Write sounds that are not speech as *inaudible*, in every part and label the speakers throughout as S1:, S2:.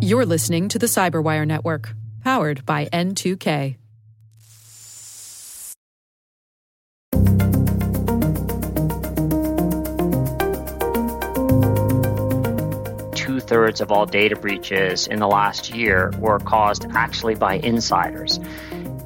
S1: You're listening to the Cyberwire Network, powered by N2K.
S2: Two thirds of all data breaches in the last year were caused actually by insiders.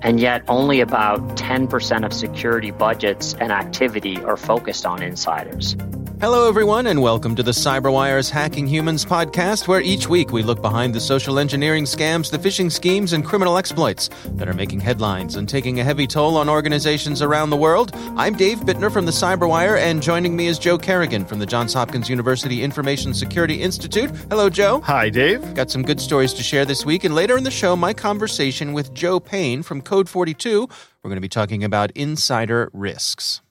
S2: And yet, only about 10% of security budgets and activity are focused on insiders.
S3: Hello, everyone, and welcome to the CyberWire's Hacking Humans podcast, where each week we look behind the social engineering scams, the phishing schemes, and criminal exploits that are making headlines and taking a heavy toll on organizations around the world. I'm Dave Bittner from the CyberWire, and joining me is Joe Carrigan from the Johns Hopkins University Information Security Institute. Hello, Joe.
S4: Hi, Dave.
S3: Got some good stories to share this week, and later in the show, my conversation with Joe Payne from Code 42. We're going to be talking about insider risks.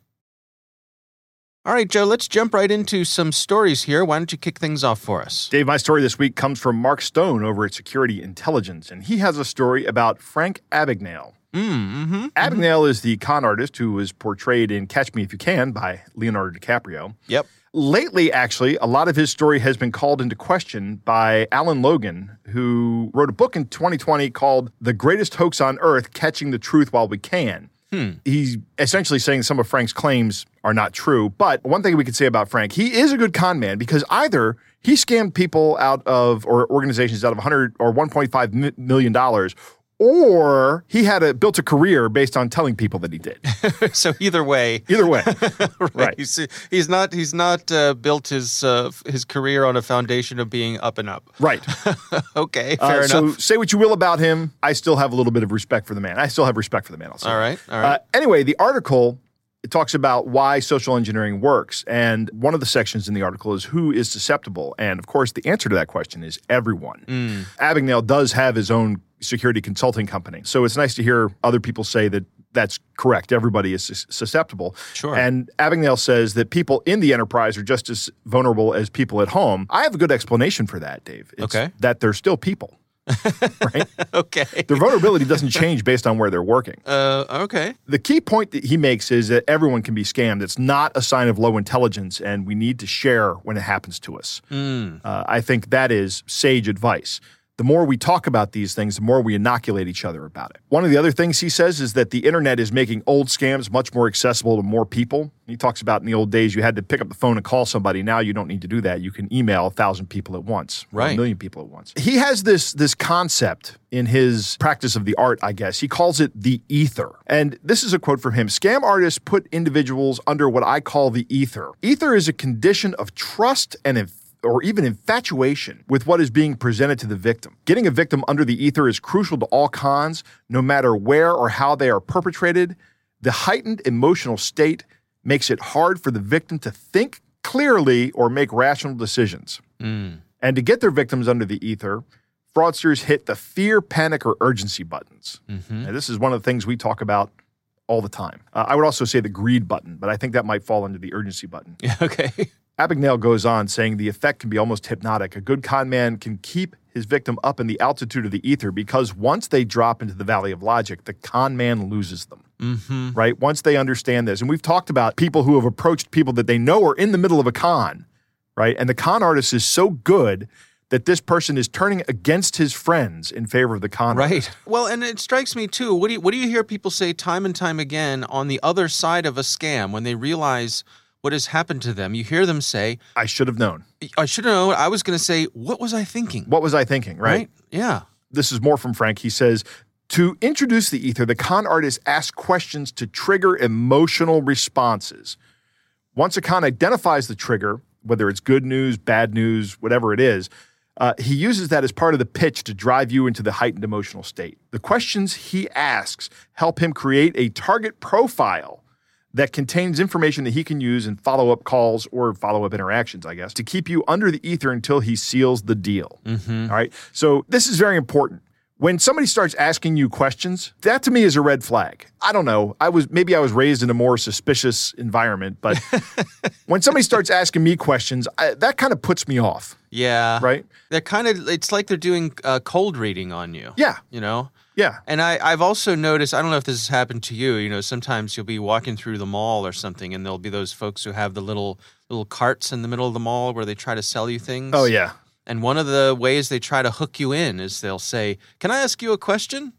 S3: All right, Joe, let's jump right into some stories here. Why don't you kick things off for us?
S4: Dave, my story this week comes from Mark Stone over at Security Intelligence, and he has a story about Frank Abagnale.
S3: Mm, hmm
S4: Abagnale is the con artist who was portrayed in Catch Me If You Can by Leonardo DiCaprio.
S3: Yep.
S4: Lately, actually, a lot of his story has been called into question by Alan Logan, who wrote a book in 2020 called The Greatest Hoax on Earth Catching the Truth While We Can. Hmm. He's essentially saying some of Frank's claims are not true. But one thing we could say about Frank, he is a good con man because either he scammed people out of, or organizations out of 100 or 1.5 million dollars, or he had a built a career based on telling people that he did. *laughs*
S3: so either way,
S4: Either way, *laughs* right.
S3: He's, he's not he's not uh, built his uh, his career on a foundation of being up and up.
S4: Right. *laughs*
S3: okay,
S4: Uh,
S3: fair
S4: so say what you will about him. I still have a little bit of respect for the man. I still have respect for the man. I'll say.
S3: All right. All right.
S4: Uh, anyway, the article it talks about why social engineering works, and one of the sections in the article is who is susceptible, and of course, the answer to that question is everyone.
S3: Mm.
S4: Abagnale does have his own security consulting company, so it's nice to hear other people say that. That's correct. Everybody is susceptible.
S3: Sure.
S4: And Abagnale says that people in the enterprise are just as vulnerable as people at home. I have a good explanation for that, Dave. It's
S3: Okay.
S4: That they're still people. *laughs* right?
S3: okay.
S4: Their vulnerability doesn't change based on where they're working.
S3: Uh, okay.
S4: The key point that he makes is that everyone can be scammed. It's not a sign of low intelligence, and we need to share when it happens to us.
S3: Mm.
S4: Uh, I think that is sage advice. The more we talk about these things, the more we inoculate each other about it. One of the other things he says is that the internet is making old scams much more accessible to more people. He talks about in the old days you had to pick up the phone and call somebody. Now you don't need to do that. You can email a thousand people at once,
S3: Right.
S4: A million people at once. He has this this concept in his practice of the art, I guess. He calls it the ether. And this is a quote from him. Scam artists put individuals under what I call the ether. Ether is a condition of trust and or even infatuation with what is being presented to the victim. Getting a victim under the ether is crucial to all cons, no matter where or how they are perpetrated. The heightened emotional state makes it hard for the victim to think clearly or make rational decisions.
S3: Mm.
S4: And to get their victims under the ether, fraudsters hit the fear, panic, or urgency buttons.
S3: Mhm.
S4: Now, this is one of the things we talk about all the time. Uh, I would also say the greed button, but I think that might fall under the urgency button. *laughs*
S3: Okay.
S4: Abagnale goes on saying the effect can be almost hypnotic. A good con man can keep his victim up in the altitude of the ether because once they drop into the valley of logic, the con man loses them.
S3: Mm-hmm.
S4: Right? Once they understand this. And we've talked about people who have approached people that they know are in the middle of a con, right? And the con artist is so good that this person is turning against his friends in favor of the con artist.
S3: Right. Well, and it strikes me too. What do you what do you hear people say time and time again on the other side of a scam when they realize what has happened to them? You hear them say,
S4: I should have known.
S3: "I should have known." I was going to say, "What was I thinking?"
S4: What was I thinking, right?
S3: Yeah.
S4: this is more from Frank. He says, to introduce the ether, the con artist asks questions to trigger emotional responses. Once a con identifies the trigger, whether it's good news, bad news, whatever it is, uh, he uses that as part of the pitch to drive you into the heightened emotional state. The questions he asks help him create a target profile that contains information that he can use in follow up calls or follow up interactions, I guess, to keep you under the ether until he seals the deal.
S3: Mm-hmm.
S4: All right. So this is very important. When somebody starts asking you questions, that to me is a red flag. I don't know. I was maybe I was raised in a more suspicious environment, but *laughs* when somebody starts asking me questions, I, that kind of puts me off,
S3: Yeah.
S4: right?
S3: They're kind of. It's like they're doing uh, cold reading on you.
S4: Yeah.
S3: You know.
S4: Yeah.
S3: And I, I've also noticed, I don't know if this has happened to you, you know, sometimes you'll be walking through the mall or something and there'll be those folks who have the little little carts in the middle of the mall where they try to sell you things.
S4: Oh yeah.
S3: And one of the ways they try to hook you in is they'll say, Can I ask you a question?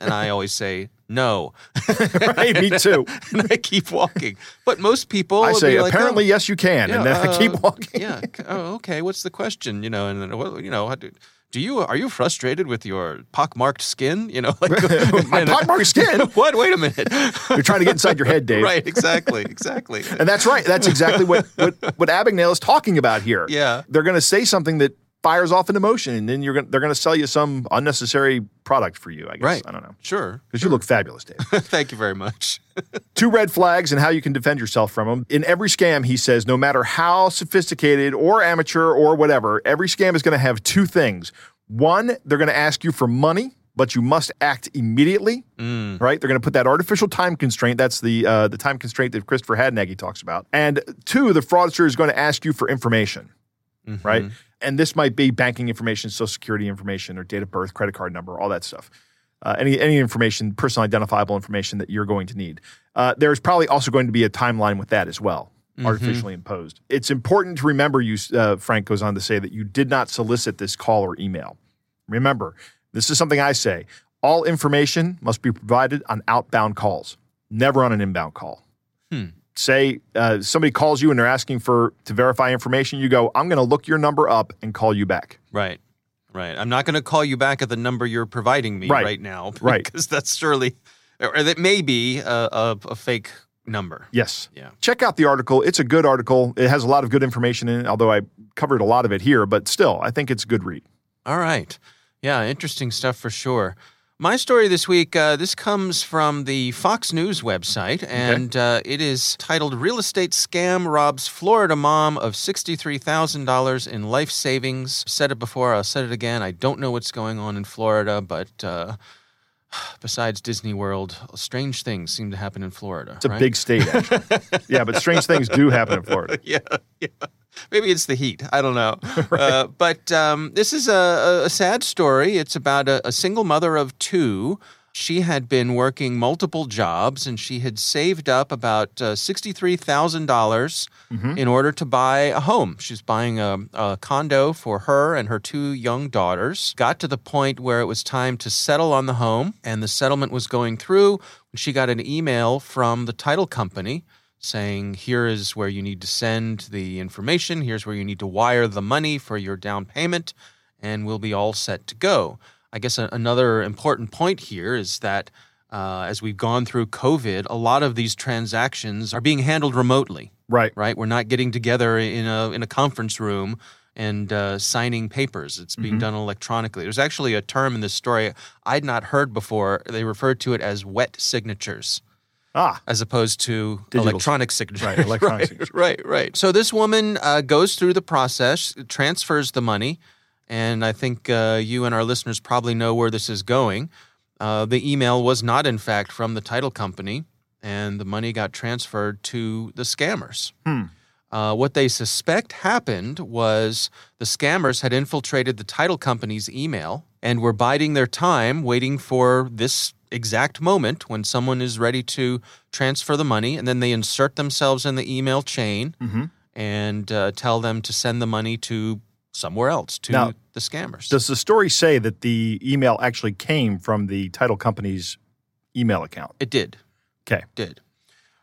S3: And I always say, No. *laughs*
S4: right, me too. *laughs*
S3: and I keep walking. But most people
S4: I say
S3: like,
S4: apparently
S3: "Oh,
S4: yes you can, and then I
S3: uh,
S4: keep walking.
S3: yeah. Oh, okay. What's the question? You know, and then what? You know, how do, do you are you frustrated with your pockmarked skin? You know, *laughs* like *laughs*
S4: My uh, pockmarked skin? *laughs*
S3: what? Wait a minute.
S4: You're trying to get inside your head, Dave.
S3: right. Exactly. Exactly.
S4: And that's right. That's exactly what what what Abagnale is talking about here.
S3: Yeah.
S4: They're going to say something that fires off an emotion, and then you're going they're going to sell you some unnecessary product for you. I guess
S3: Right.
S4: I don't know
S3: Sure.
S4: because you look fabulous, Dave.
S3: Thank you very much.
S4: Two red flags and how you can defend yourself from them. In every scam, he says, no matter how sophisticated or amateur or whatever, every scam is going to have two things. One, they're going to ask you for money. But you must act immediately, right? They're going to put that artificial time constraint. That's the uh, the time constraint that Christopher Hadnagy talks about. And two, the fraudster is going to ask you for information. right? And this might be banking information, social security information, or date of birth, credit card number, all that stuff. Uh, any any information, personal identifiable information that you're going to need. Uh, there's probably also going to be a timeline with that as well, artificially imposed. It's important to remember. You, uh, Frank goes on to say that you did not solicit this call or email. Remember, this is something I say. All information must be provided on outbound calls, never on an inbound call say uh, somebody calls you and they're asking for to verify information you go i'm going to look your number up and call you back
S3: Right. Right. I'm not going to call you back at the number you're providing me
S4: Right.
S3: right, now. *laughs*
S4: Right.
S3: Because that's surely, or that may be a, a, a fake number.
S4: yes
S3: Yeah.
S4: check out the article it's a good article it has a lot of good information in it although i covered a lot of it here but still i think it's a good read
S3: All right. Yeah, interesting stuff for sure. My story this week, uh, this comes from the Fox News website, and uh, it is titled Real Estate Scam Robs Florida Mom of $63,000 in Life Savings. Said it before, I'll say it again. I don't know what's going on in Florida, but uh, *sighs* besides Disney World, strange things seem to happen in Florida.
S4: it's a big state actually *laughs* yeah but strange things do happen in florida *laughs*
S3: yeah, yeah. Maybe it's the heat. I don't know. *laughs* uh, but um, this is a, a sad story. It's about a, a single mother of two. She had been working multiple jobs and she had saved up about uh, $63,000 in order to buy a home. She's buying a, a condo for her and her two young daughters. Got to the point where it was time to settle on the home, and the settlement was going through. She got an email from the title company saying, here is where you need to send the information, here's where you need to wire the money for your down payment, and we'll be all set to go. I guess a- another important point here is that uh, as we've gone through COVID, a lot of these transactions are being handled remotely,
S4: right
S3: right? We're not getting together in a, in a conference room and uh, signing papers. It's being done electronically. There's actually a term in this story I'd not heard before. They referred to it as wet signatures
S4: ah
S3: as opposed to
S4: Digital-
S3: electronic signature.
S4: right, electronic *laughs*
S3: right,
S4: signature.
S3: Right, right. So this woman uh, goes through the process, transfers the money, and I think uh, you and our listeners probably know where this is going. Uh, the email was not, in fact, from the title company, and the money got transferred to the scammers. Uh, what they suspect happened was the scammers had infiltrated the title company's email and were biding their time, waiting for this exact moment when someone is ready to transfer the money, and then they insert themselves in the email chain and uh, tell them to send the money to somewhere else to
S4: Now,
S3: the scammers.
S4: does the story say that the email actually came from the title company's email account
S3: it did.
S4: okay
S3: did.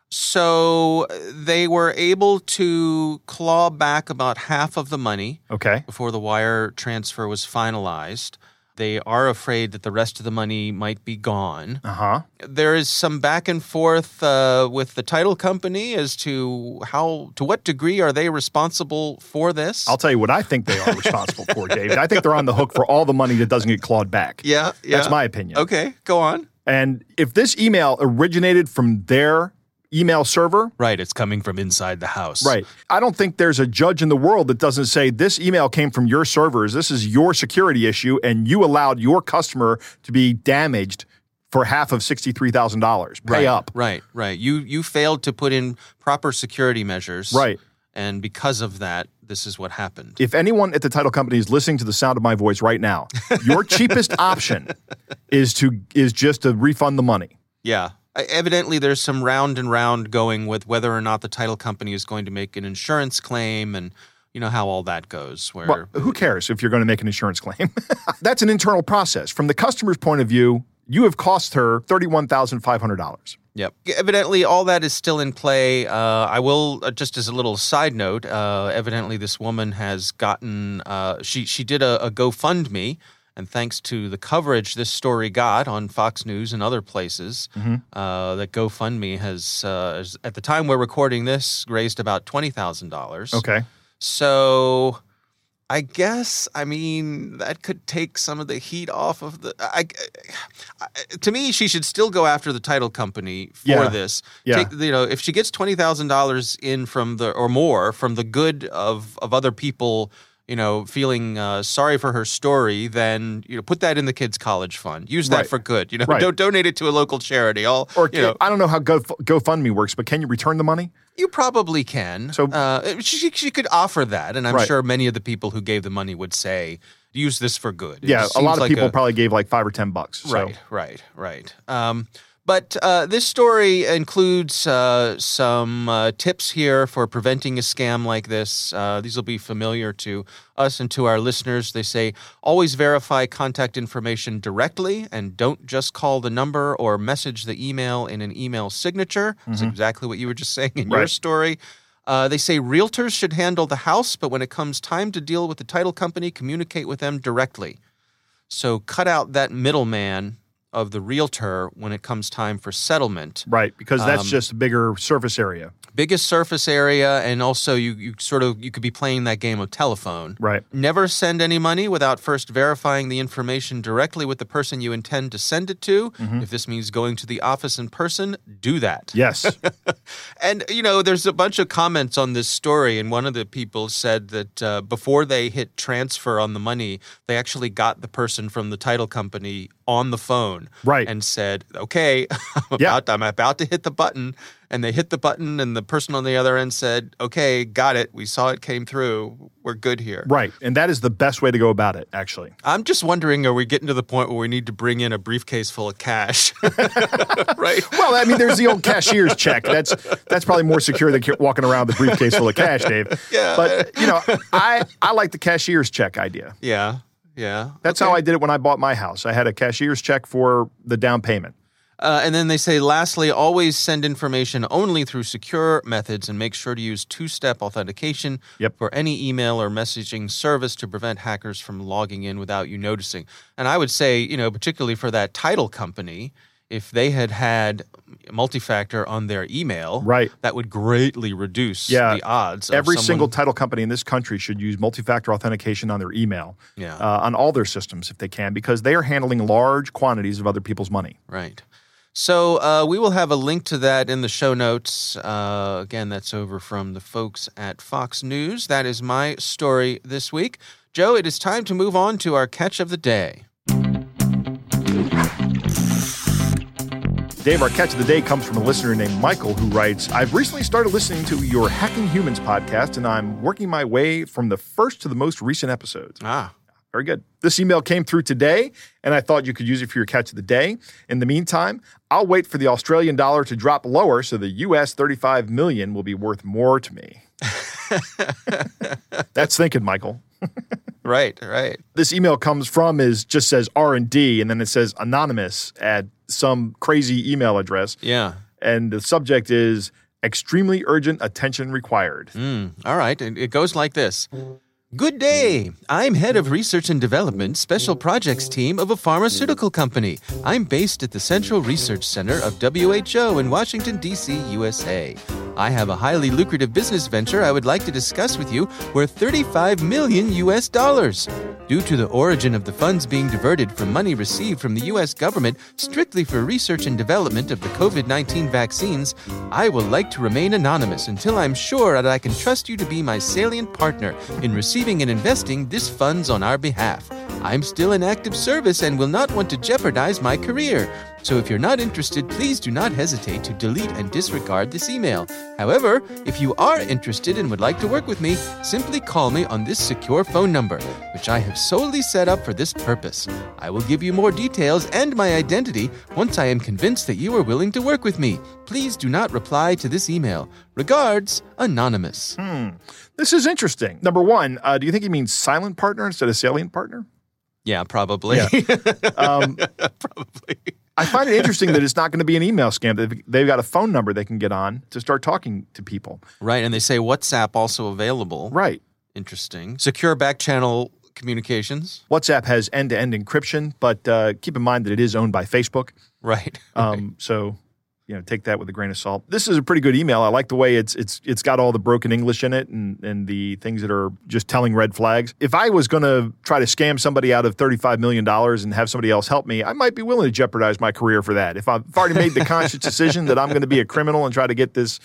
S3: So they were able to claw back about half of the money
S4: okay
S3: before the wire transfer was finalized. They are afraid that the rest of the money might be gone.
S4: uh-huh
S3: There is some back and forth uh, with the title company as to how, to what degree are they responsible for this?
S4: I'll tell you what I think they are responsible for, *laughs* David. I think they're on the hook for all the money that doesn't get clawed back.
S3: yeah, yeah.
S4: That's my opinion.
S3: Okay, go on.
S4: And if this email originated from their email server,
S3: Right, it's coming from inside the house.
S4: right, I don't think there's a judge in the world that doesn't say this email came from your servers. This is your security issue, and you allowed your customer to be damaged for half of $63,000. Pay
S3: right,
S4: up.
S3: Right, right. You you failed to put in proper security measures.
S4: Right.
S3: And because of that, this is what happened.
S4: If anyone at the title company is listening to the sound of my voice right now, your *laughs* cheapest option is to is just to refund the money.
S3: Yeah. Evidently, there's some round and round going with whether or not the title company is going to make an insurance claim and, you know how all that goes. Where
S4: Well, who cares if you're going to make an insurance claim? *laughs* That's an internal process. From the customer's point of view, you have cost her $31,500.
S3: Yep. Evidently, all that is still in play. Uh, I will, uh, just as a little side note, uh, evidently this woman has gotten, uh, she, she did a, a GoFundMe, and thanks to the coverage this story got on Fox News and other places, uh, that GoFundMe has, uh, has, at the time we're recording this, raised about $20,000.
S4: Okay.
S3: So I guess I mean that could take some of the heat off of the. I, I, to me, she should still go after the title company for
S4: Yeah.
S3: this.
S4: Yeah.
S3: Take, you know, if she gets twenty thousand dollars in from the or more from the good of of other people. You know, feeling uh, sorry for her story, then you know, put that in the kids' college fund. Use that
S4: Right.
S3: for good. You know,
S4: Right. *laughs*
S3: don't donate it to a local charity. All
S4: Or
S3: you know,
S4: I don't know how Go, GoFundMe works, but can you return the money?
S3: you probably can.
S4: So-
S3: uh, she, she could offer that, and I'm
S4: Right.
S3: sure many of the people who gave the money would say, "Use this for good." It
S4: Yeah, a lot of
S3: like
S4: people
S3: a-
S4: probably gave like five or 10 bucks. So.
S3: Right, right, right. Um, but uh, this story includes uh, some uh, tips here for preventing a scam like this. Uh, these will be familiar to us and to our listeners. They say always verify contact information directly and don't just call the number or message the email in an email signature. That's exactly what you were just *laughs* saying in your story. Uh, they say realtors should handle the house, but when it comes time to deal with the title company, communicate with them directly. So cut out that middleman of the realtor when it comes time for settlement.
S4: Right, because that's
S3: Um,
S4: just a bigger surface area.
S3: Biggest surface area, and also you, you sort of you could be playing that game of telephone.
S4: Right.
S3: Never send any money without first verifying the information directly with the person you intend to send it to. If this means going to the office in person, do that.
S4: Yes. *laughs*
S3: And you know, there's a bunch of comments on this story, and one of the people said that uh, before they hit transfer on the money, they actually got the person from the title company on the phone,
S4: Right.
S3: and said, "Okay, *laughs* I'm
S4: Yeah.
S3: about I'm about to hit the button." And they hit the button, and the person on the other end said, "Okay, got it. We saw it came through. We're good here."
S4: right. And that is the best way to go about it, actually.
S3: I'm just wondering, are we getting to the point where we need to bring in a briefcase full of cash? *laughs* right?
S4: Well, I mean, there's the old cashier's check. That's that's probably more secure than walking around with a briefcase full of cash, Dave.
S3: Yeah.
S4: But you know, I I like the cashier's check idea.
S3: Yeah. Yeah.
S4: That's how I did it when I bought my house. I had a cashier's check for the down payment.
S3: Uh, and then they say, lastly, always send information only through secure methods and make sure to use two step authentication
S4: Yep.
S3: for any email or messaging service to prevent hackers from logging in without you noticing. And I would say, you know, particularly for that title company, if they had had multi-factor on their email,
S4: Right.
S3: that would greatly reduce
S4: Yeah.
S3: the odds. of
S4: Every
S3: someone-
S4: single title company in this country should use multi-factor authentication on their email,
S3: Yeah.
S4: uh, on all their systems if they can, because they are handling large quantities of other people's money.
S3: Right. So uh, we will have a link to that in the show notes. Uh, again, that's over from the folks at Fox News. That is my story this week. Joe, it is time to move on to our catch of the day.
S4: Dave, our catch of the day comes from a listener named Michael who writes I've recently started listening to your Hacking Humans podcast, and I'm working my way from the first to the most recent episodes.
S3: Ah,
S4: Very good. This email came through today, and I thought you could use it for your catch of the day. In the meantime, I'll wait for the Australian dollar to drop lower so the US 35 million will be worth more to me. *laughs* That's thinking, Michael. *laughs*
S3: right, right.
S4: This email comes from is just says R&D and then it says anonymous at some crazy email address
S3: Yeah.
S4: and the subject is extremely urgent attention required.
S3: Mm, all right. It goes like this. Good day. I'm head of research and development special projects team of a pharmaceutical company. I'm based at the Central Research Center of WHO in Washington, D.C., USA. I have a highly lucrative business venture I would like to discuss with you worth 35 million US dollars. Due to the origin of the funds being diverted from money received from the US government strictly for research and development of the COVID 19 vaccines, I will like to remain anonymous until I'm sure that I can trust you to be my salient partner in receiving and investing this funds on our behalf. I'm still in active service and will not want to jeopardize my career. So if you're not interested, please do not hesitate to delete and disregard this email. However, if you are interested and would like to work with me, simply call me on this secure phone number, which I have solely set up for this purpose. I will give you more details and my identity once I am convinced that you are willing to work with me. Please do not reply to this email. Regards, Anonymous. Hmm.
S4: This is interesting. Number one, uh, do you think he means silent partner instead of salient partner?
S3: Yeah, probably.
S4: Yeah. *laughs* Um,
S3: probably.
S4: I find it interesting that it's not going to be an email scam. They've, they've got a phone number they can get on to start talking to people.
S3: Right. And they say WhatsApp also available.
S4: Right.
S3: Interesting. Secure back channel communications.
S4: WhatsApp has end to end encryption, but uh, keep in mind that it is owned by Facebook.
S3: Right. *laughs*
S4: Um, so you know, take that with a grain of salt. This is a pretty good email. I like the way it's it's it's got all the broken English in it and and the things that are just telling red flags. If I was going to try to scam somebody out of thirty five million dollars and have somebody else help me, I might be willing to jeopardize my career for that. If I've already made the conscious *laughs* decision that I'm going to be a criminal and try to get this.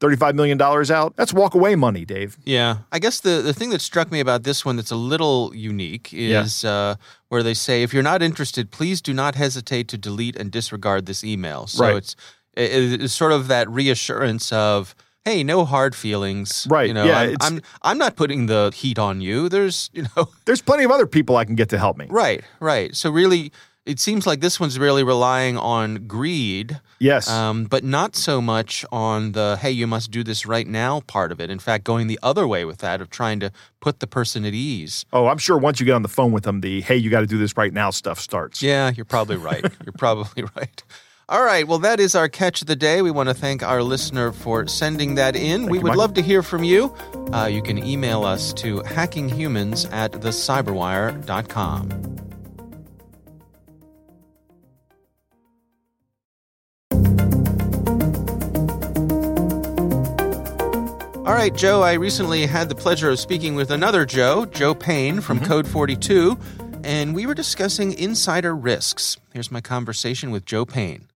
S4: $35 million out. That's walk away money, Dave.
S3: Yeah. I guess the, the thing that struck me about this one that's a little unique is yeah. uh, where they say, if you're not interested, please do not hesitate to delete and disregard this email. So
S4: right.
S3: it's it's sort of that reassurance of hey no hard feelings
S4: right
S3: you know
S4: yeah,
S3: I'm, I'm, I'm not putting the heat on you there's you know
S4: there's plenty of other people i can get to help me
S3: right right so really it seems like this one's really relying on greed
S4: yes
S3: um, but not so much on the hey you must do this right now part of it in fact going the other way with that of trying to put the person at ease
S4: oh i'm sure once you get on the phone with them the hey you got to do this right now stuff starts
S3: yeah you're probably right *laughs* you're probably right all right. Well, that is our catch of the day. We want to thank our listener for sending that in.
S4: Thank
S3: we
S4: you,
S3: would
S4: Mike.
S3: love to hear from you. Uh, you can email us to hackinghumans at thecyberwire.com. right, Joe, I recently had the pleasure of speaking with another Joe, Joe Payne from
S4: Mm-hmm.
S3: Code 42, and we were discussing insider risks. Here's my conversation with Joe Payne.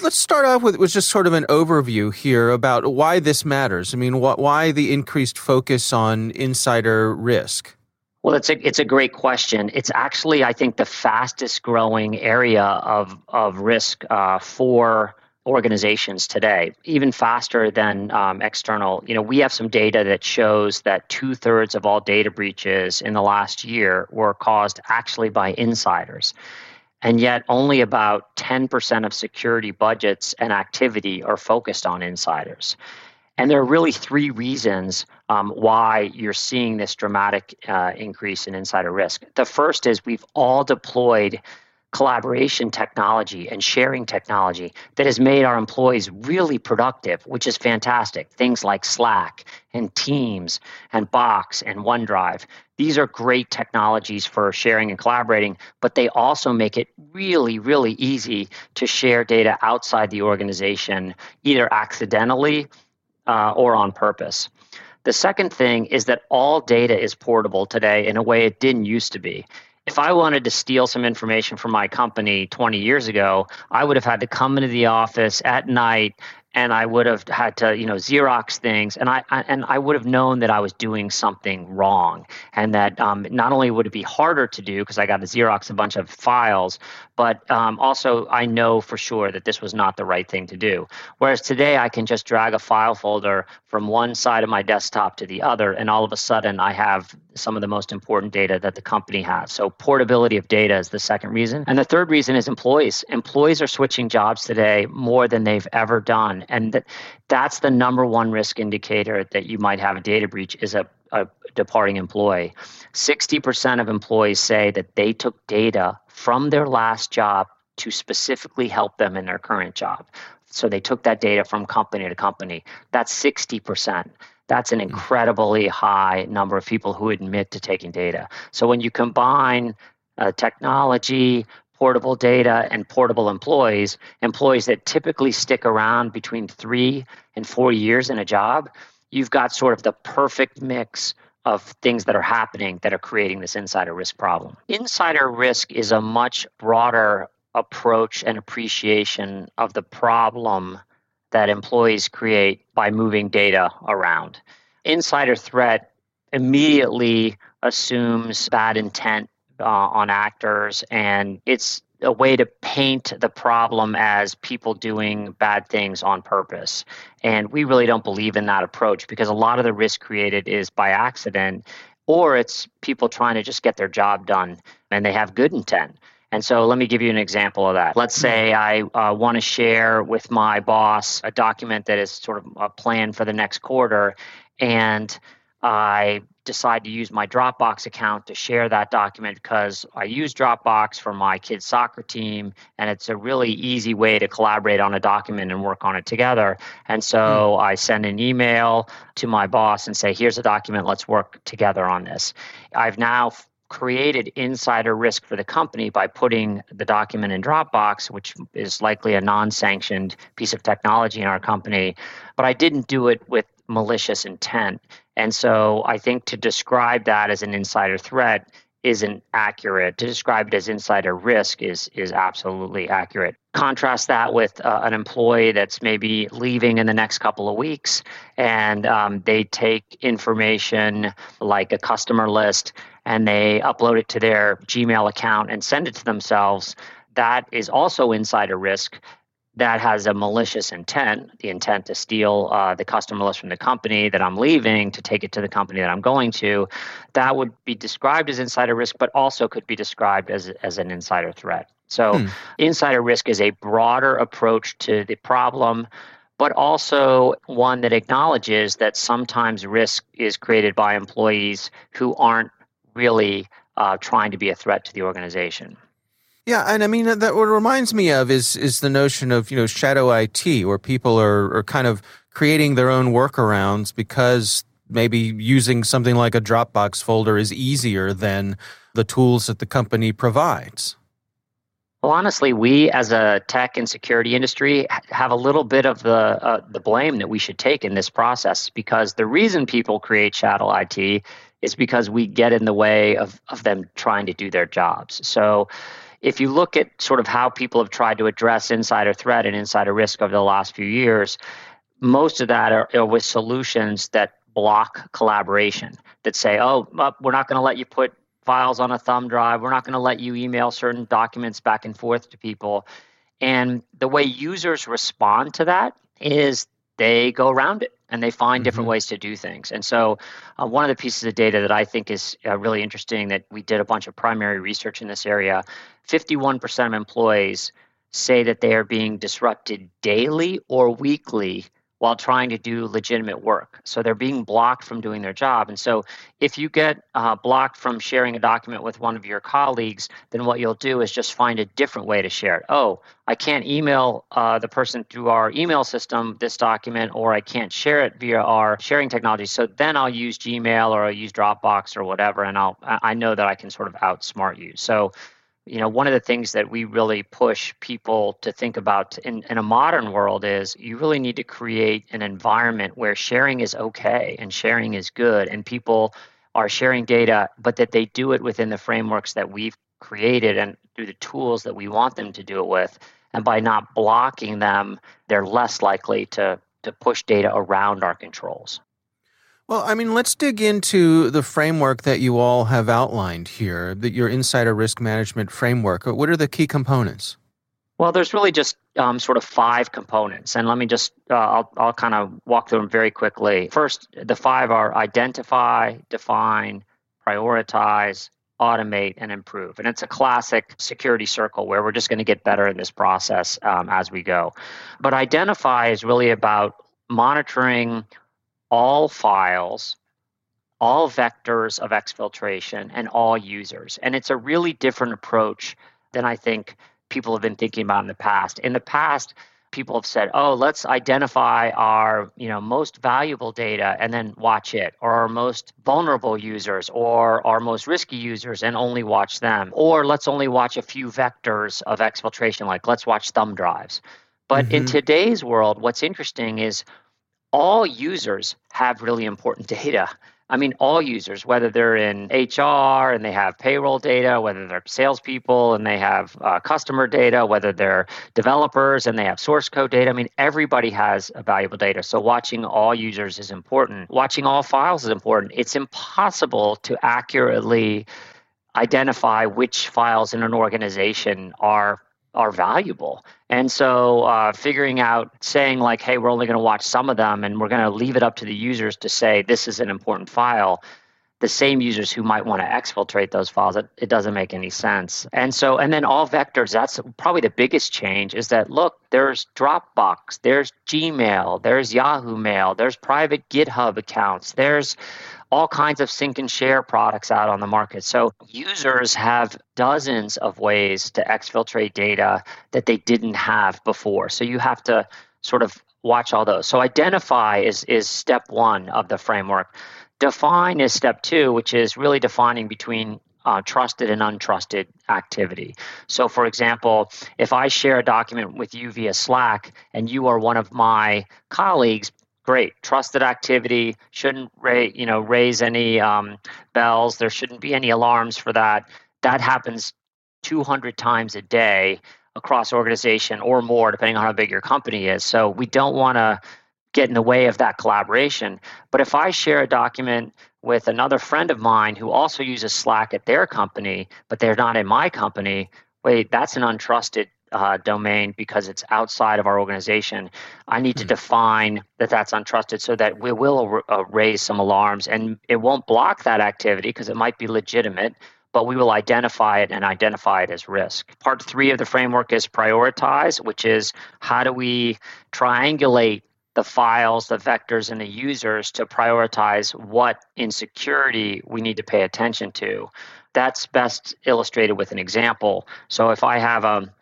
S3: Let's start off with, with just sort of an overview here about why this matters. I mean, wh- why the increased focus on insider risk?
S2: Well, it's a it's a great question. It's actually, I think, the fastest growing area of of risk uh, for organizations today, even faster than um, external. You know, we have some data that shows that two thirds of all data breaches in the last year were caused actually by insiders. And yet, only about 10% of security budgets and activity are focused on insiders. And there are really three reasons um, why you're seeing this dramatic uh, increase in insider risk. The first is we've all deployed collaboration technology and sharing technology that has made our employees really productive, which is fantastic. Things like Slack and Teams and Box and OneDrive. These are great technologies for sharing and collaborating, but they also make it really, really easy to share data outside the organization, either accidentally uh, or on purpose. The second thing is that all data is portable today in a way it didn't used to be. If I wanted to steal some information from my company 20 years ago, I would have had to come into the office at night and I would have had to, you know, Xerox things, and I, I and I would have known that I was doing something wrong, and that um, not only would it be harder to do because I got to Xerox a bunch of files, but um, also I know for sure that this was not the right thing to do. Whereas today I can just drag a file folder from one side of my desktop to the other, and all of a sudden I have some of the most important data that the company has. So portability of data is the second reason, and the third reason is employees. Employees are switching jobs today more than they've ever done, and that, that's the number one risk indicator that you might have a data breach is a, a departing employee. 60% of employees say that they took data from their last job to specifically help them in their current job. So they took that data from company to company. That's 60%. That's an incredibly high number of people who admit to taking data. So when you combine uh, technology, portable data, and portable employees, employees that typically stick around between three and four years in a job, you've got sort of the perfect mix of things that are happening that are creating this insider risk problem. Insider risk is a much broader approach and appreciation of the problem that employees create by moving data around. Insider threat immediately assumes bad intent uh, on actors, and it's a way to paint the problem as people doing bad things on purpose. And we really don't believe in that approach because a lot of the risk created is by accident or it's people trying to just get their job done and they have good intent. And so let me give you an example of that. Let's say I uh, want to share with my boss a document that is sort of a plan for the next quarter, and I decide to use my Dropbox account to share that document because I use Dropbox for my kids' soccer team, and it's a really easy way to collaborate on a document and work on it together. And so mm. I send an email to my boss and say, Here's a document, let's work together on this. I've now created insider risk for the company by putting the document in Dropbox, which is likely a non sanctioned piece of technology in our company. But I didn't do it with malicious intent. And so I think to describe that as an insider threat isn't accurate. To describe it as insider risk is is absolutely accurate. Contrast that with uh, an employee that's maybe leaving in the next couple of weeks, and um, they take information like a customer list and they upload it to their Gmail account and send it to themselves. That is also insider risk that has a malicious intent, the intent to steal uh, the customer list from the company that I'm leaving to take it to the company that I'm going to, that would be described as insider risk, but also could be described as, as an insider threat. So, hmm. insider risk is a broader approach to the problem, but also one that acknowledges that sometimes risk is created by employees who aren't really uh, trying to be a threat to the organization.
S3: Yeah, and I mean that what reminds me of is is the notion of you know shadow IT, where people are are kind of creating their own workarounds because maybe using something like a Dropbox folder is easier than the tools that the company provides.
S2: Well, honestly, we as a tech and security industry have a little bit of the uh, the blame that we should take in this process because the reason people create shadow IT is because we get in the way of of them trying to do their jobs. So if you look at sort of how people have tried to address insider threat and insider risk over the last few years, most of that are, are with solutions that block collaboration that say, oh, uh, we're not going to let you put files on a thumb drive. We're not going to let you email certain documents back and forth to people. And the way users respond to that is they go around it and they find mm-hmm. different ways to do things. And so, uh, one of the pieces of data that I think is uh, really interesting that we did a bunch of primary research in this area 51% of employees say that they are being disrupted daily or weekly while trying to do legitimate work. So they're being blocked from doing their job. And so if you get uh, blocked from sharing a document with one of your colleagues, then what you'll do is just find a different way to share it. Oh, I can't email uh, the person through our email system this document, or I can't share it via our sharing technology. So then I'll use Gmail or I'll use Dropbox or whatever, and I'll I know that I can sort of outsmart you. So you know one of the things that we really push people to think about in, in a modern world is you really need to create an environment where sharing is okay and sharing is good and people are sharing data but that they do it within the frameworks that we've created and through the tools that we want them to do it with. And by not blocking them they're less likely to to push data around our controls
S3: well, I mean, let's dig into the framework that you all have outlined here, that your insider risk management framework. What are the key components?
S2: Well, there's really just um, sort of five components, and let me just uh, I'll I'll kind of walk through them very quickly. First, the five are identify, define, prioritize, automate, and improve. And it's a classic security circle where we're just going to get better in this process um, as we go. But identify is really about monitoring all files, all vectors of exfiltration, and all users. And it's a really different approach than I think people have been thinking about in the past. In the past, people have said, "Oh, let's identify our, you know, most valuable data and then watch it, or our most vulnerable users or our most risky users and only watch them, or let's only watch a few vectors of exfiltration like let's watch thumb drives." But mm-hmm. in today's world, what's interesting is all users have really important data. I mean, all users, whether they're in HR and they have payroll data, whether they're salespeople and they have uh, customer data, whether they're developers and they have source code data. I mean, everybody has valuable data. So, watching all users is important. Watching all files is important. It's impossible to accurately identify which files in an organization are are valuable. And so uh, figuring out, saying like, hey, we're only going to watch some of them and we're going to leave it up to the users to say this is an important file, the same users who might want to exfiltrate those files. It, it doesn't make any sense. And so, and then all vectors, that's probably the biggest change is that look, there's Dropbox, there's Gmail, there's Yahoo Mail, there's private GitHub accounts, there's all kinds of sync and share products out on the market. So users have dozens of ways to exfiltrate data that they didn't have before. So you have to sort of watch all those. So identify is is step 1 of the framework. Define is step 2, which is really defining between uh, trusted and untrusted activity. So, for example, if I share a document with you via Slack and you are one of my colleagues, great. Trusted activity shouldn't raise you know raise any um, bells. There shouldn't be any alarms for that. That happens 200 times a day across organization or more depending on how big your company is. So we don't want to get in the way of that collaboration. But if i share a document with another friend of mine who also uses slack at their company but they're not in my company wait that's an untrusted uh, domain because it's outside of our organization. I need to hmm. define that that's untrusted so that we will uh, raise some alarms and it won't block that activity because it might be legitimate, but we will identify it and identify it as risk. Part three of the framework is prioritize, which is how do we triangulate the files, the vectors, and the users to prioritize what insecurity we need to pay attention to. That's best illustrated with an example. So if I have a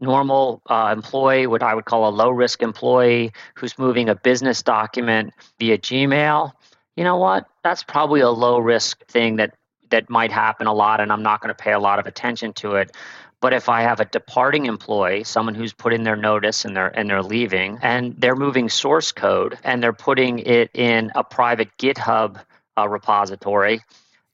S2: normal uh, employee, what I would call a low risk employee who's moving a business document via Gmail, you know what? That's probably a low risk thing that that might happen a lot and I'm not going to pay a lot of attention to it. But if I have a departing employee, someone who's put in their notice and they're and they're leaving and they're moving source code and they're putting it in a private GitHub uh, repository,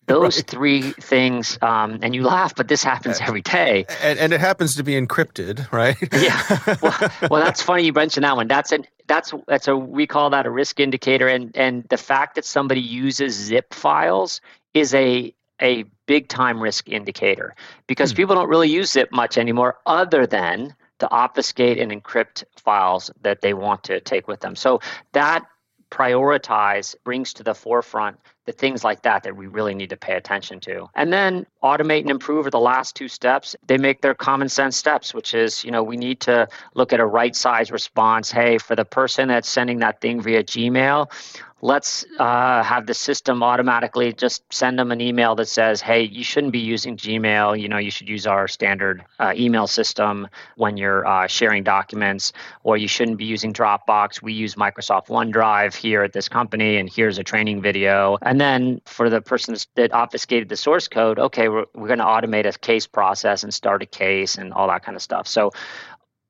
S2: those right. three things, um, and you laugh, but this happens every day.
S3: And, and, it happens to be encrypted, right? *laughs*
S2: yeah. Well, *laughs* well, that's funny you mentioned that one. That's an that's that's a we call that a risk indicator, and and the fact that somebody uses zip files is a a big time risk indicator because hmm. people don't really use zip much anymore, other than to obfuscate and encrypt files that they want to take with them. So that prioritize brings to the forefront the things like that that we really need to pay attention to. And then automate and improve are the last two steps. They make their common sense steps, which is, you know, we need to look at a right size response. Hey, for the person that's sending that thing via Gmail, let's uh, have the system automatically just send them an email that says, hey, you shouldn't be using Gmail. You know, you should use our standard uh, email system when you're uh, sharing documents, or you shouldn't be using Dropbox. We use Microsoft OneDrive here at this company, and here's a training video. And then for the person that obfuscated the source code, okay, we're, we're going to automate a case process and start a case and all that kind of stuff. So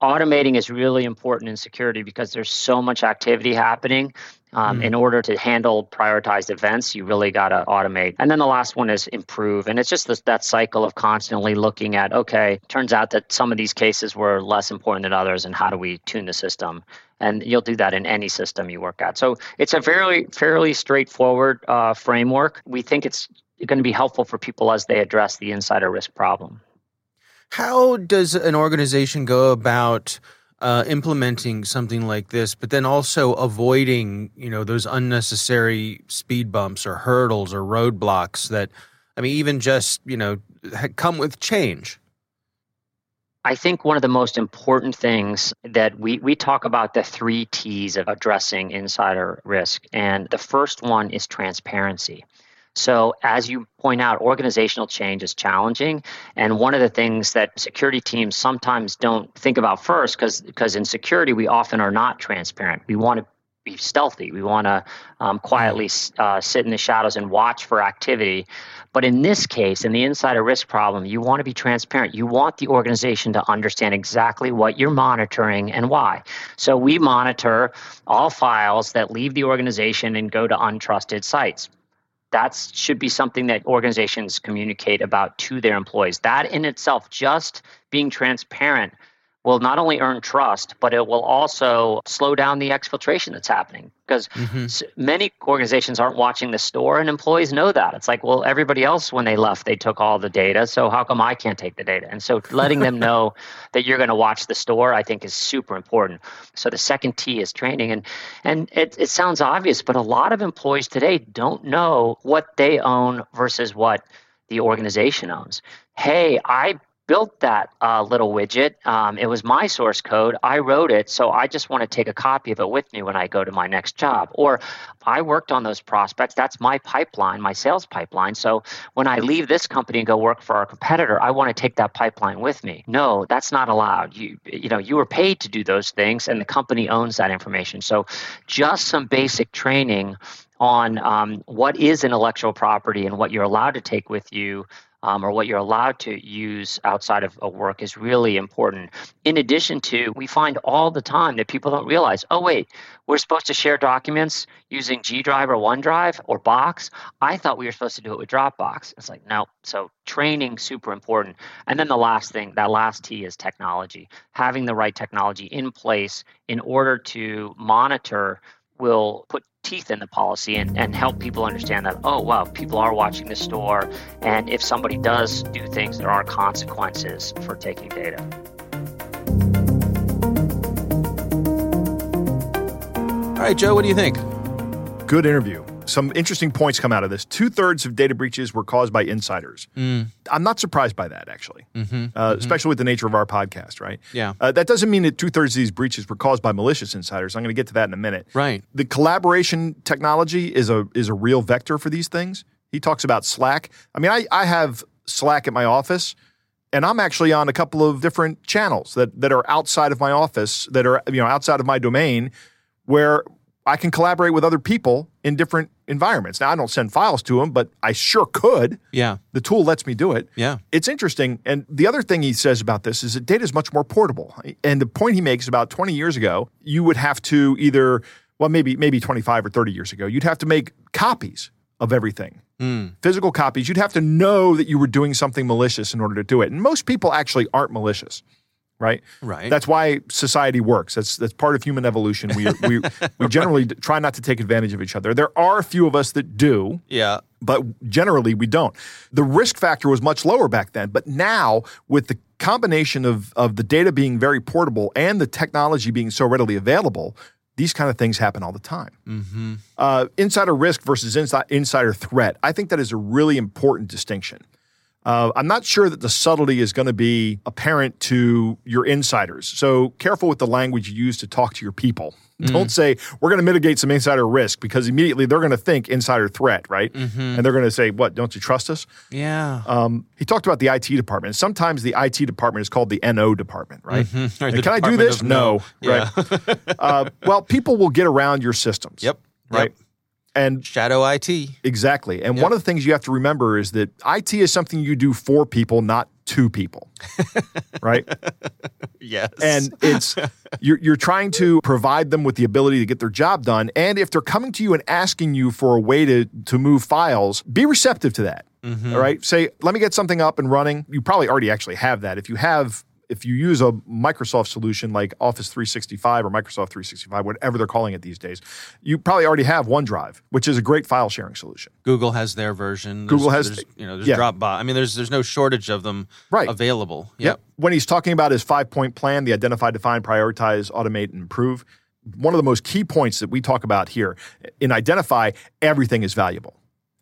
S2: automating is really important in security because there's so much activity happening. Um, mm. In order to handle prioritized events, you really got to automate. And then the last one is improve. And it's just this, that cycle of constantly looking at, okay, turns out that some of these cases were less important than others, and how do we tune the system? And you'll do that in any system you work at. So it's a very, fairly straightforward uh, framework. We think it's going to be helpful for people as they address the insider risk problem.
S3: How does an organization go about uh, implementing something like this, but then also avoiding, you know, those unnecessary speed bumps or hurdles or roadblocks that, I mean, even just, you know, come with change?
S2: I think one of the most important things that we, we talk about the three T's of addressing insider risk. And the first one is transparency. So, as you point out, organizational change is challenging. And one of the things that security teams sometimes don't think about first, because in security, we often are not transparent. We want to be stealthy. We want to um, quietly uh, sit in the shadows and watch for activity. But in this case, in the insider risk problem, you want to be transparent. You want the organization to understand exactly what you're monitoring and why. So we monitor all files that leave the organization and go to untrusted sites that should be something that organizations communicate about to their employees. That in itself, just being transparent will not only earn trust, but it will also slow down the exfiltration that's happening. Because mm-hmm. many organizations aren't watching the store, and employees know that. It's like, well, everybody else, when they left, they took all the data. So how come I can't take the data? And so letting them *laughs* know that you're going to watch the store, I think, is super important. So the second T is training. And, and it, it sounds obvious, but a lot of employees today don't know what they own versus what the organization owns. Hey, I built that uh, little widget. Um, it was my source code. I wrote it, so I just want to take a copy of it with me when I go to my next job. Or I worked on those prospects. That's my pipeline, my sales pipeline. So when I leave this company and go work for our competitor, I want to take that pipeline with me. No, that's not allowed. You you know you were paid to do those things, and the company owns that information. So just some basic training on um, what is intellectual property and what you're allowed to take with you um, or what you're allowed to use outside of a work is really important. In addition to, we find all the time that people don't realize, oh, wait, we're supposed to share documents using G Drive or OneDrive or Box. I thought we were supposed to do it with Dropbox. It's like, no. So training, super important. And then the last thing, that last T is technology. Having the right technology in place in order to monitor will put teeth in the policy and, and help people understand that, oh, wow, people are watching the store. And if somebody does do things, there are consequences for taking data.
S3: All right, Joe, what do you think?
S4: Good interview some interesting points come out of this. Two thirds of data breaches were caused by insiders. Mm. I'm not surprised by that, actually, mm-hmm. Uh, mm-hmm. especially with the nature of our podcast, right?
S3: Yeah.
S4: Uh, that doesn't mean that two thirds of these breaches were caused by malicious insiders. I'm going to get to that in a minute.
S3: Right.
S4: The collaboration technology is a is a real vector for these things. He talks about Slack. I mean, I, I have Slack at my office and I'm actually on a couple of different channels that that are outside of my office, that are you know outside of my domain, where I can collaborate with other people in different environments. Now, I don't send files to them, but I sure could.
S3: Yeah.
S4: The tool lets me do it.
S3: Yeah.
S4: It's interesting. And the other thing he says about this is that data is much more portable. And the point he makes about 20 years ago, you would have to either, well, maybe maybe 25 or 30 years ago, you'd have to make copies of everything. Mm. Physical copies. You'd have to know that you were doing something malicious in order to do it. And most people actually aren't malicious right?
S3: Right.
S4: That's why society works. That's that's part of human evolution. We we *laughs* we generally try not to take advantage of each other. There are a few of us that do.
S3: Yeah.
S4: But generally we don't. The risk factor was much lower back then, but now with the combination of of the data being very portable and the technology being so readily available, these kind of things happen all the time. Mm-hmm. Uh, insider risk versus insider threat. I think that is a really important distinction. Uh, I'm not sure that the subtlety is going to be apparent to your insiders. So careful with the language you use to talk to your people. Mm. Don't say, we're going to mitigate some insider risk because immediately they're going to think insider threat, right? Mm-hmm. And they're going to say, what, don't you trust us?
S3: Yeah. Um,
S4: he talked about the IT department. Sometimes the IT department is called the NO department, right? Mm-hmm. Can I do this? No. no. Right. *laughs* Uh, well, people will get around your systems.
S3: Yep.
S4: Right.
S3: Yep. And shadow IT.
S4: Exactly. And yep. one of the things you have to remember is that IT is something you do for people, not to people. *laughs* right?
S3: Yes.
S4: And it's you're you're trying to provide them with the ability to get their job done. And if they're coming to you and asking you for a way to to move files, be receptive to that. Mm-hmm. All right. Say, let me get something up and running. You probably already actually have that. If you have if you use a Microsoft solution like Office 365 or Microsoft 365, whatever they're calling it these days, you probably already have OneDrive, which is a great file sharing solution.
S3: Google has their version.
S4: There's, Google has,
S3: you know, there's yeah. Dropbox. I mean, there's there's no shortage of them
S4: right.
S3: available.
S4: Yep. yep. When he's talking about his five point plan, the identify, define, prioritize, automate, and improve. One of the most key points that we talk about here in identify, everything is valuable.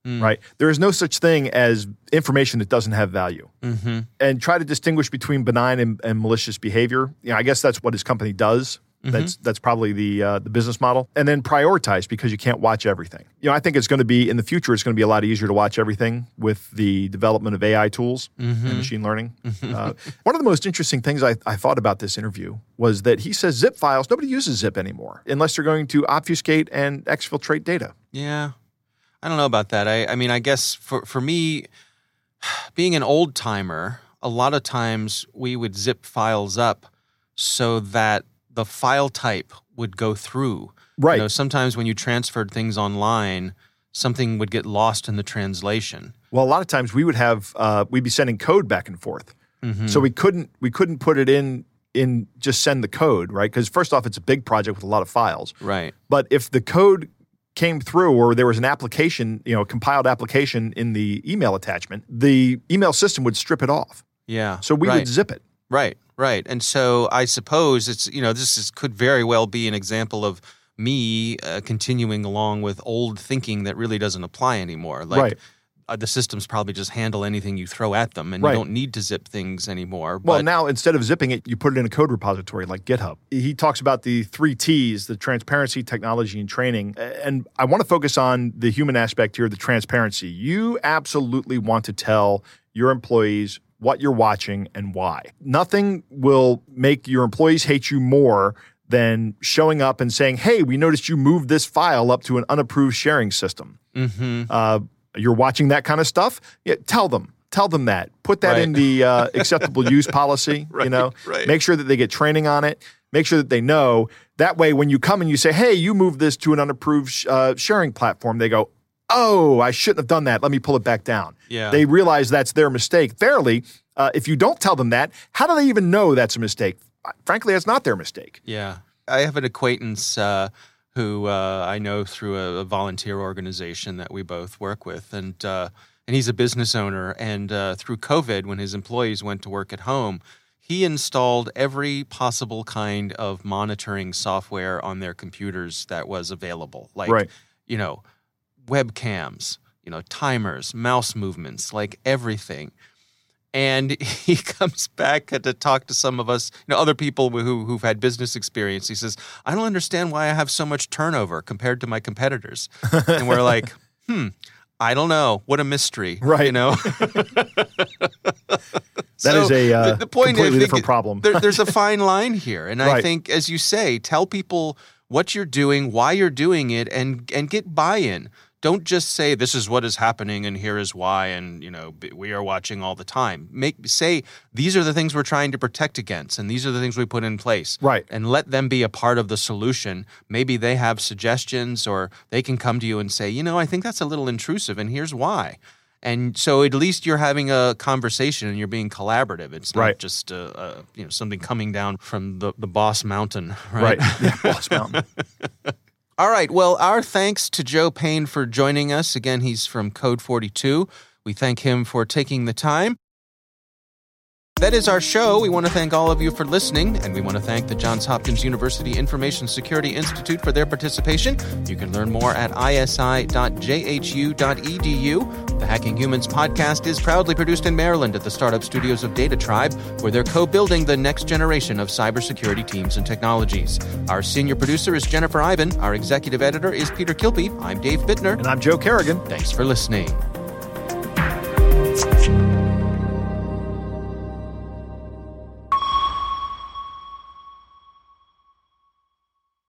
S4: Mm. Right? There is no such thing as information that doesn't have value. Mm-hmm. And try to distinguish between benign and, and, malicious behavior. You know, I guess that's what his company does. Mm-hmm. That's that's probably the uh, the business model, and then prioritize because you can't watch everything. You know, I think it's going to be in the future. It's going to be a lot easier to watch everything with the development of AI tools mm-hmm. and machine learning. *laughs* Uh, one of the most interesting things I, I thought about this interview was that he says zip files. Nobody uses zip anymore unless they're going to obfuscate and exfiltrate data.
S3: Yeah, I don't know about that. I, I mean, I guess for, for me, *sighs* being an old timer, a lot of times we would zip files up so that the file type would go through.
S4: Right.
S3: You know, sometimes when you transferred things online, something would get lost in the translation.
S4: Well, a lot of times we would have uh, we'd be sending code back and forth, mm-hmm. so we couldn't we couldn't put it in in just send the code, right? Because first off, it's a big project with a lot of files.
S3: Right.
S4: But if the code came through or there was an application, you know, a compiled application in the email attachment, the email system would strip it off.
S3: Yeah.
S4: So we
S3: right.
S4: would zip it.
S3: Right, right. And so I suppose it's, you know, this is, could very well be an example of me uh, continuing along with old thinking that really doesn't apply anymore. Like,
S4: Right.
S3: Uh, the systems probably just handle anything you throw at them and
S4: Right.
S3: you don't need to zip things anymore.
S4: Well, now instead of zipping it, you put it in a code repository like GitHub. He talks about the three T's the transparency, technology, and training. And I want to focus on the human aspect here, the transparency. You absolutely want to tell your employees what you're watching and why. Nothing will make your employees hate you more than showing up and saying, hey, we noticed you moved this file up to an unapproved sharing system.
S3: Mhm.
S4: Uh, you're watching that kind of stuff. Yeah, tell them. Tell them that. Put that
S3: Right.
S4: in the uh, *laughs* acceptable use policy. you know,
S3: right.
S4: make sure that they get training on it. Make sure that they know. That way, when you come and you say, "Hey, you moved this to an unapproved sh- uh, sharing platform," they go, "Oh, I shouldn't have done that. Let me pull it back down."
S3: Yeah.
S4: They realize that's their mistake. Fairly, uh, if you don't tell them that, how do they even know that's a mistake? Frankly, that's not their mistake.
S3: Yeah. I have an acquaintance uh, who uh, I know through a, a volunteer organization that we both work with. And, uh, and he's a business owner. And uh, through COVID, when his employees went to work at home, he installed every possible kind of monitoring software on their computers that was available. Like,
S4: Right.
S3: you know, webcams, you know, timers, mouse movements, like everything and *laughs* he comes back to talk to some of us, you know, other people who who've had business experience. He says, "I don't understand why I have so much turnover compared to my competitors." *laughs* and we're like, "Hmm, I don't know. What a mystery,
S4: Right.
S3: You know." *laughs*
S4: That is a, uh,
S3: the, the point
S4: completely different problem.
S3: there- there's a fine line here, and I think, as you say, tell people what you're doing, why you're doing it, and and get buy-in. Don't just say this is what is happening and here is why, and you know we are watching all the time. Make say these are the things we're trying to protect against, and these are the things we put in place.
S4: Right.
S3: and let them be a part of the solution. Maybe they have suggestions, or they can come to you and say, you know, I think that's a little intrusive, and here's why. And so at least you're having a conversation and you're being collaborative. It's not
S4: Right.
S3: just uh, uh, you know something coming down from the, the boss mountain, *laughs*
S4: Right.
S3: right?
S4: yeah, Boss Mountain. *laughs*
S3: All right. Well, our thanks to Joe Payne for joining us. Again, he's from Code 42. We thank him for taking the time. That is our show. We want to thank all of you for listening, and we want to thank the Johns Hopkins University Information Security Institute for their participation. You can learn more at isi.jhu.edu. The Hacking Humans podcast is proudly produced in Maryland at the startup studios of DataTribe, where they're co building the next generation of cybersecurity teams and technologies. Our senior producer is Jennifer Eiben. Our executive editor is Peter Kilpe. I'm Dave Bittner.
S4: and I'm Joe Carrigan.
S3: Thanks for listening.